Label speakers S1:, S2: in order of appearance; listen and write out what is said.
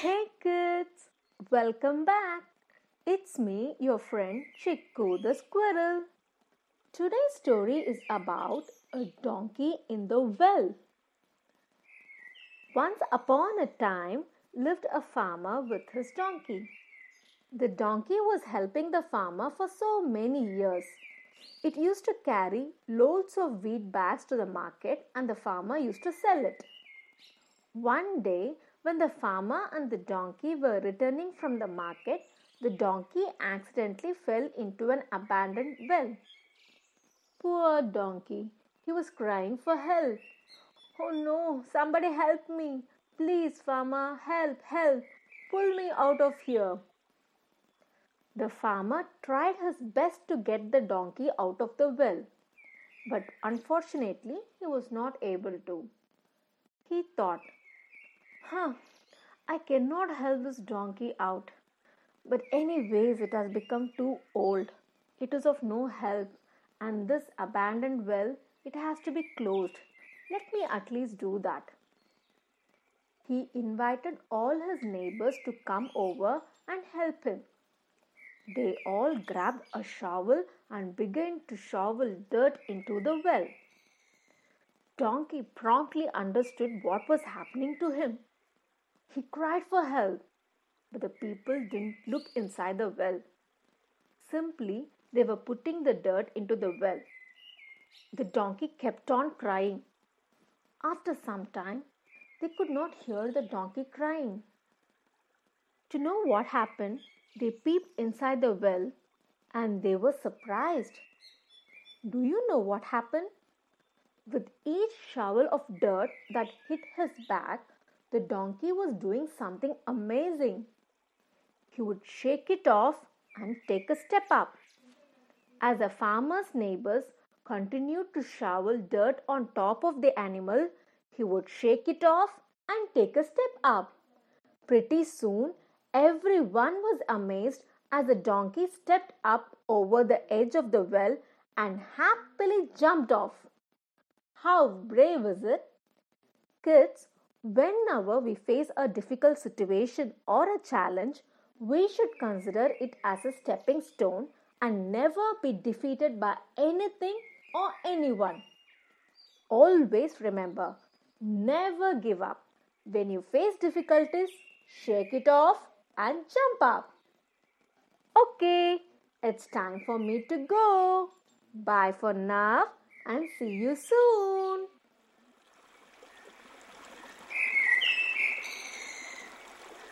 S1: Hey kids, welcome back. It's me, your friend Chikku the squirrel. Today's story is about a donkey in the well. Once upon a time lived a farmer with his donkey. The donkey was helping the farmer for so many years. It used to carry loads of wheat bags to the market and the farmer used to sell it. One day, when the farmer and the donkey were returning from the market, the donkey accidentally fell into an abandoned well. Poor donkey, he was crying for help. Oh no, somebody help me. Please, farmer, help, help. Pull me out of here. The farmer tried his best to get the donkey out of the well, but unfortunately he was not able to. He thought, Huh, I cannot help this donkey out. But, anyways, it has become too old. It is of no help, and this abandoned well, it has to be closed. Let me at least do that. He invited all his neighbors to come over and help him. They all grabbed a shovel and began to shovel dirt into the well. Donkey promptly understood what was happening to him. He cried for help, but the people didn't look inside the well. Simply, they were putting the dirt into the well. The donkey kept on crying. After some time, they could not hear the donkey crying. To know what happened, they peeped inside the well and they were surprised. Do you know what happened? With each shovel of dirt that hit his back, the donkey was doing something amazing. He would shake it off and take a step up. As the farmer's neighbors continued to shovel dirt on top of the animal, he would shake it off and take a step up. Pretty soon, everyone was amazed as the donkey stepped up over the edge of the well and happily jumped off. How brave is it? Kids, Whenever we face a difficult situation or a challenge, we should consider it as a stepping stone and never be defeated by anything or anyone. Always remember, never give up. When you face difficulties, shake it off and jump up. Okay, it's time for me to go. Bye for now and see you soon.